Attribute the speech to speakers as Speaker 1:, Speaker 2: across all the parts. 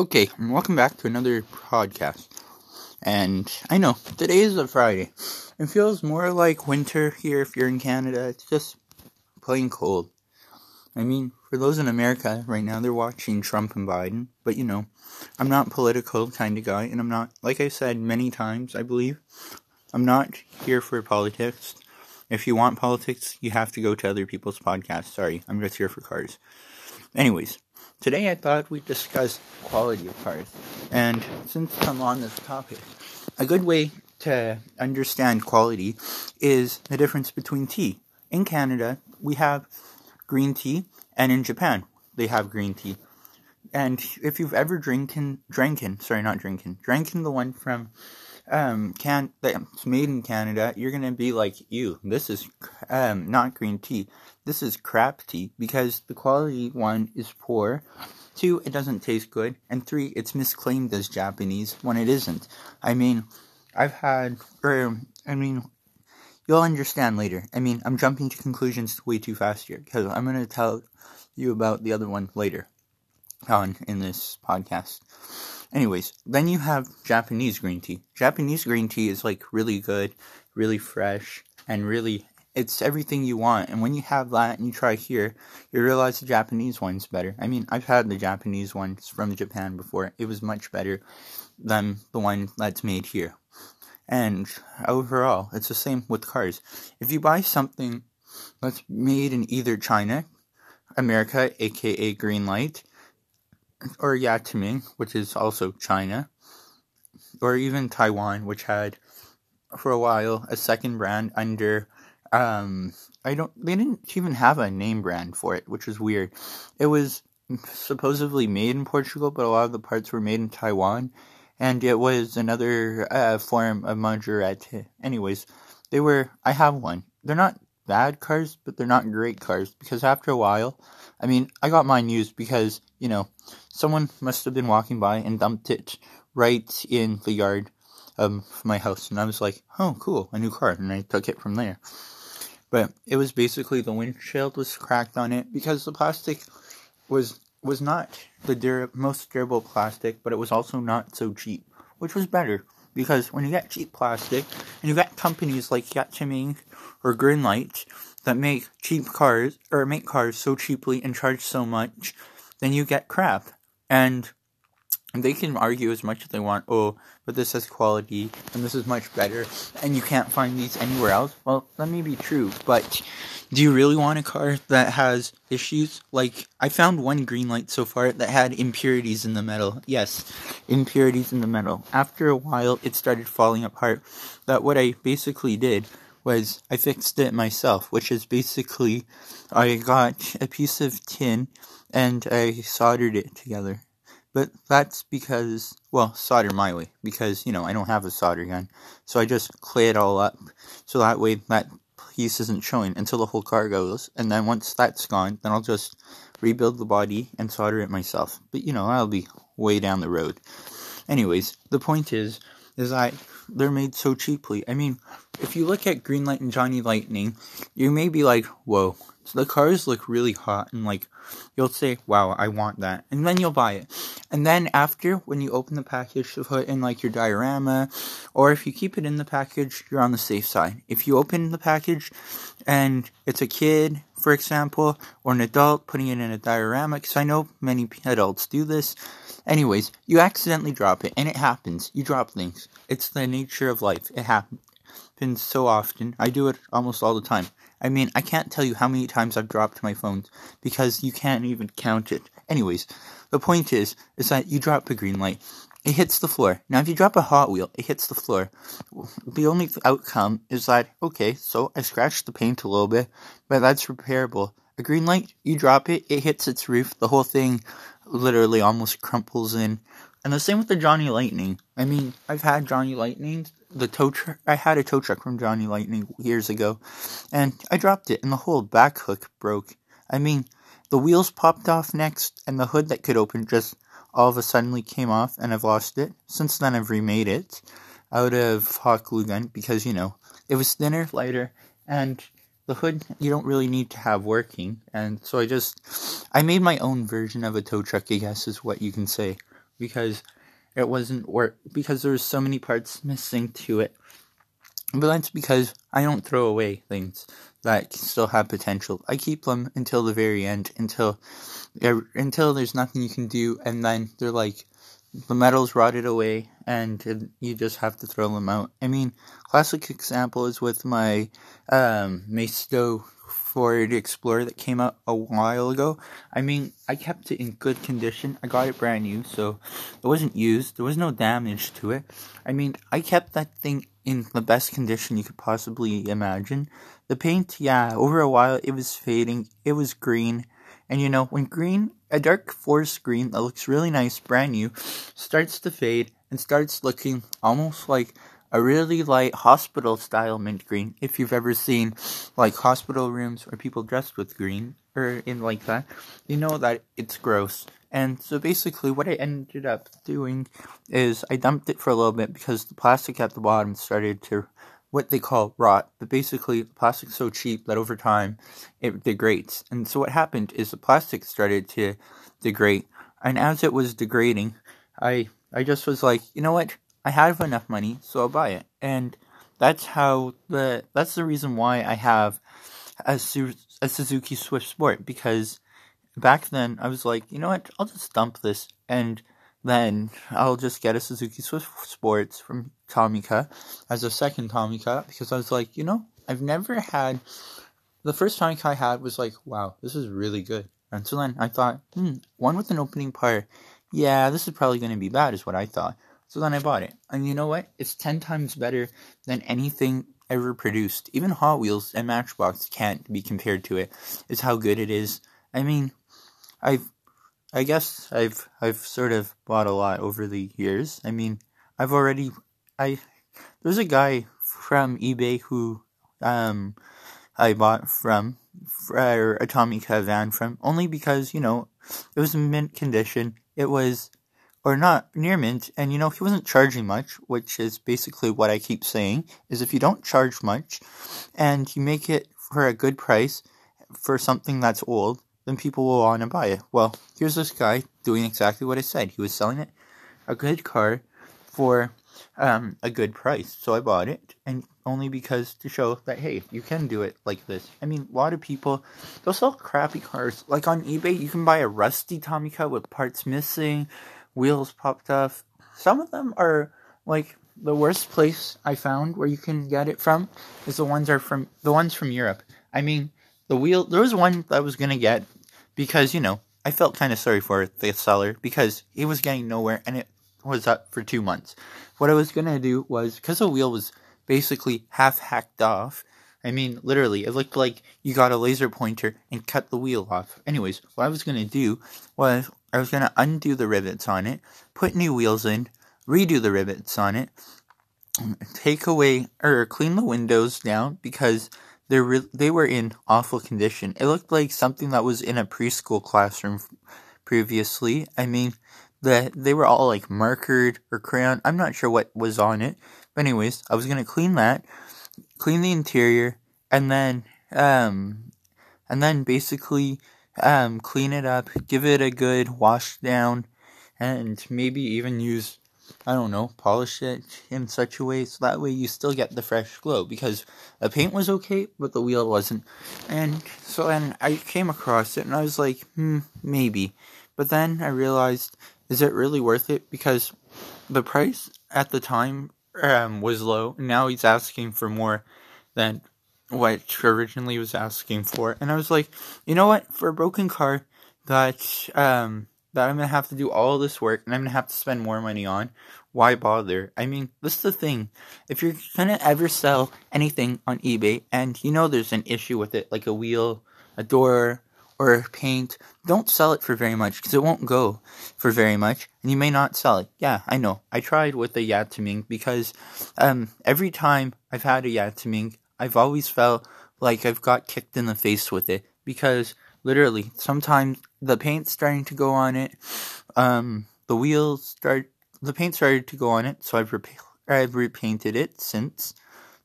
Speaker 1: Okay, welcome back to another podcast. And I know today is a Friday. It feels more like winter here if you're in Canada. It's just plain cold. I mean, for those in America right now, they're watching Trump and Biden. But you know, I'm not political kind of guy, and I'm not, like I said many times, I believe, I'm not here for politics. If you want politics, you have to go to other people's podcasts. Sorry, I'm just here for cars. Anyways, today I thought we'd discuss quality of cars. And since I'm on this topic, a good way to understand quality is the difference between tea. In Canada, we have green tea, and in Japan, they have green tea. And if you've ever drinking, drinking, sorry, not drinking, drinking the one from um can that's made in Canada, you're gonna be like, you. This is um not green tea. This is crap tea because the quality one is poor. Two, it doesn't taste good, and three, it's misclaimed as Japanese when it isn't. I mean, I've had, or I mean, you'll understand later. I mean, I'm jumping to conclusions way too fast here because I'm gonna tell you about the other one later on in this podcast. Anyways, then you have Japanese green tea. Japanese green tea is like really good, really fresh, and really it's everything you want. And when you have that and you try here, you realize the Japanese one's better. I mean, I've had the Japanese ones from Japan before. It was much better than the one that's made here. And overall, it's the same with cars. If you buy something that's made in either China, America, aka Greenlight, or Yatiming, which is also China, or even Taiwan, which had for a while a second brand under um I don't they didn't even have a name brand for it, which was weird. It was supposedly made in Portugal, but a lot of the parts were made in Taiwan, and it was another uh, form of Maserati. Anyways, they were I have one. They're not bad cars, but they're not great cars because after a while, I mean, I got mine used because, you know, someone must have been walking by and dumped it right in the yard of my house. And I was like, oh, cool, a new car. And I took it from there. But it was basically the windshield was cracked on it because the plastic was was not the dur- most durable plastic, but it was also not so cheap, which was better because when you get cheap plastic and you get companies like Yatiming or Greenlight that make cheap cars or make cars so cheaply and charge so much, then you get crap. And they can argue as much as they want, oh, but this has quality and this is much better and you can't find these anywhere else. Well, that may be true, but do you really want a car that has issues? Like, I found one Greenlight so far that had impurities in the metal. Yes, impurities in the metal. After a while, it started falling apart. That what I basically did was I fixed it myself, which is basically I got a piece of tin and I soldered it together. But that's because, well, solder my way, because, you know, I don't have a solder gun. So I just clay it all up, so that way that piece isn't showing until the whole car goes. And then once that's gone, then I'll just rebuild the body and solder it myself. But, you know, I'll be way down the road. Anyways, the point is, is that they're made so cheaply. I mean, if you look at Greenlight and Johnny Lightning, you may be like, whoa, so the cars look really hot, and like, you'll say, wow, I want that. And then you'll buy it. And then after, when you open the package to put in like your diorama, or if you keep it in the package, you're on the safe side. If you open the package and it's a kid, for example, or an adult putting it in a diorama, because I know many adults do this. Anyways, you accidentally drop it, and it happens. You drop things. It's the nature of life. It happens so often. I do it almost all the time. I mean, I can't tell you how many times I've dropped my phone because you can't even count it. Anyways, the point is, is that you drop a Greenlight, It hits the floor. Now, if you drop a Hot Wheel, it hits the floor. The only outcome is that, okay, so I scratched the paint a little bit, but that's repairable. A Greenlight, you drop it, it hits its roof, the whole thing literally almost crumples in. And the same with the Johnny Lightning. I mean, I've had Johnny Lightnings. The tow truck, I had a tow truck from Johnny Lightning years ago, and I dropped it, and the whole back hook broke. I mean, the wheels popped off next, and the hood that could open just all of a sudden came off, and I've lost it. Since then, I've remade it out of hot glue gun because you know it was thinner, lighter, and the hood you don't really need to have working. And so I just I made my own version of a tow truck. I guess is what you can say. Because it wasn't work because there was so many parts missing to it. But that's because I don't throw away things that still have potential. I keep them until the very end, until until there's nothing you can do, and then they're like the metal's rotted away, and you just have to throw them out. I mean, classic example is with my um, Ford Explorer that came out a while ago. I mean, I kept it in good condition. I got it brand new, so it wasn't used. There was no damage to it. I mean, I kept that thing in the best condition you could possibly imagine. The paint, yeah, over a while it was fading. It was green. And you know, when green, a dark forest green that looks really nice, brand new, starts to fade and starts looking almost like a really light hospital style mint green. If you've ever seen like hospital rooms or people dressed with green or in like that, you know that it's gross. And so basically, what I ended up doing is I dumped it for a little bit because the plastic at the bottom started to what they call rot. But basically, the plastic's so cheap that over time it degrades. And so what happened is the plastic started to degrade. And as it was degrading, I I just was like, you know what? I have enough money, so I'll buy it. And that's how the that's the reason why I have a, a Suzuki Swift Sport because back then I was like, you know what? I'll just dump this and then I'll just get a Suzuki Swift Sports from Tomica as a second Tomica because I was like, you know, I've never had the first Tomica I had was like, wow, this is really good. And so then I thought, hmm, one with an opening part, yeah, this is probably going to be bad, is what I thought. So then I bought it. And you know what? It's 10 times better than anything ever produced. Even Hot Wheels and Matchbox can't be compared to it. It's how good it is. I mean, I've I guess I've I've sort of bought a lot over the years. I mean, I've already I there's a guy from eBay who um I bought from or a Tomica van from only because, you know, it was in mint condition. It was or not near mint and you know he wasn't charging much which is basically what i keep saying is if you don't charge much and you make it for a good price for something that's old then people will want to buy it. Well here's this guy doing exactly what i said. He was selling it a good car for um, a good price. So i bought it and only because to show that hey you can do it like this. I mean a lot of people they'll sell crappy cars. Like on ebay you can buy a rusty tommy tomica with parts missing wheels popped off. Some of them are like the worst place I found where you can get it from is the ones are from the ones from Europe. I mean, the wheel there was one that I was gonna get because you know I felt kind of sorry for the seller because he was getting nowhere and it was up for two months. What I was gonna do was because the wheel was basically half hacked off. I mean, literally, it looked like you got a laser pointer and cut the wheel off. Anyways, what I was gonna do was I was going to undo the rivets on it, put new wheels in, redo the rivets on it, take away or clean the windows down because they re- they were in awful condition. It looked like something that was in a preschool classroom previously. I mean, the they were all like markered or crayon. I'm not sure what was on it. But anyways, I was going to clean that, clean the interior and then um and then basically um, clean it up, give it a good wash down, and maybe even use, I don't know, polish it in such a way so that way you still get the fresh glow because the paint was okay, but the wheel wasn't. And so then I came across it and I was like, hmm, maybe. But then I realized, is it really worth it? Because the price at the time um, was low, and now he's asking for more than what originally was asking for. And I was like, you know what? For a broken car that um that I'm gonna have to do all this work and I'm gonna have to spend more money on, why bother? I mean, this is the thing. If you're gonna ever sell anything on eBay and you know there's an issue with it, like a wheel, a door, or paint, don't sell it for very much because it won't go for very much and you may not sell it. Yeah, I know. I tried with the Yataming because um, every time I've had a Yataming, I've always felt like I've got kicked in the face with it because literally sometimes the paint's starting to go on it. Um, the wheels start, the paint started to go on it, so I've I've repainted it since.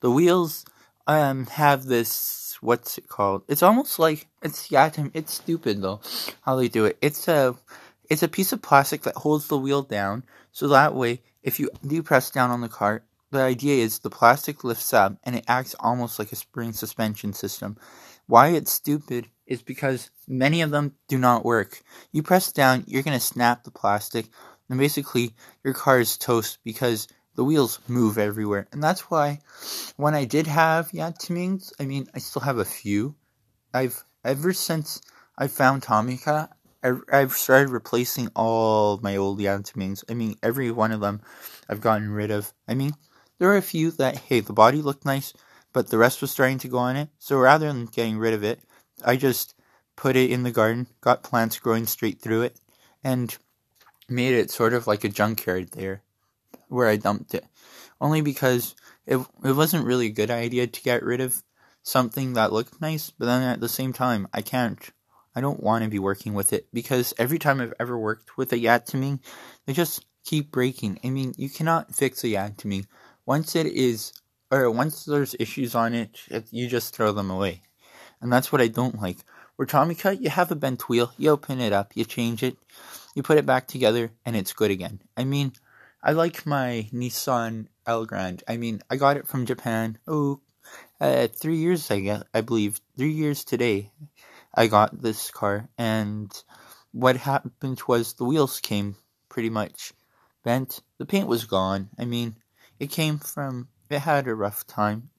Speaker 1: The wheels um have this what's it called? It's almost like it's yeah, it's stupid though how they do it. It's a it's a piece of plastic that holds the wheel down, so that way, if you do press down on the cart, the idea is the plastic lifts up and it acts almost like a spring suspension system. Why it's stupid is because many of them do not work. You press down, you're going to snap the plastic, and basically your car is toast because the wheels move everywhere. And that's why when I did have Yatimings, I mean, I still have a few. I've ever since I found Tomica, I've started replacing all my old Yatimings. I mean, every one of them I've gotten rid of. I mean, there are a few that, hey, the body looked nice, but the rest was starting to go on it. So rather than getting rid of it, I just put it in the garden, got plants growing straight through it, and made it sort of like a junkyard there where I dumped it. Only because it, it wasn't really a good idea to get rid of something that looked nice, but then at the same time, I can't. I don't want to be working with it because every time I've ever worked with a Yatiming, they just keep breaking. I mean, you cannot fix a Yatiming. Once it is, or once there's issues on it, you just throw them away. And that's what I don't like. Where Tomica, you have a bent wheel, you open it up, you change it, you put it back together, and it's good again. I mean, I like my Nissan Elgrand. I mean, I got it from Japan. Oh, uh, three years I guess, I believe three years today. I got this car, and what happened was the wheels came pretty much bent. The paint was gone. I mean, it came from. It had a rough time.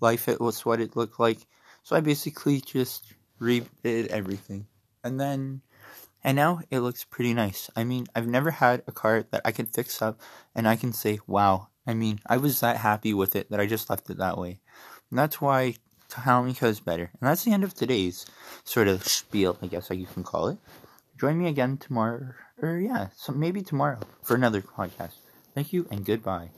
Speaker 1: Life. It was what it looked like. So I basically just redid everything, and then and now it looks pretty nice. I mean, I've never had a car that I can fix up and I can say, wow. I mean, I was that happy with it that I just left it that way. And that's why Tomica is better. And that's the end of today's sort of spiel, I guess you can call it. Join me again tomorrow, or yeah, so maybe tomorrow for another podcast. Thank you and goodbye.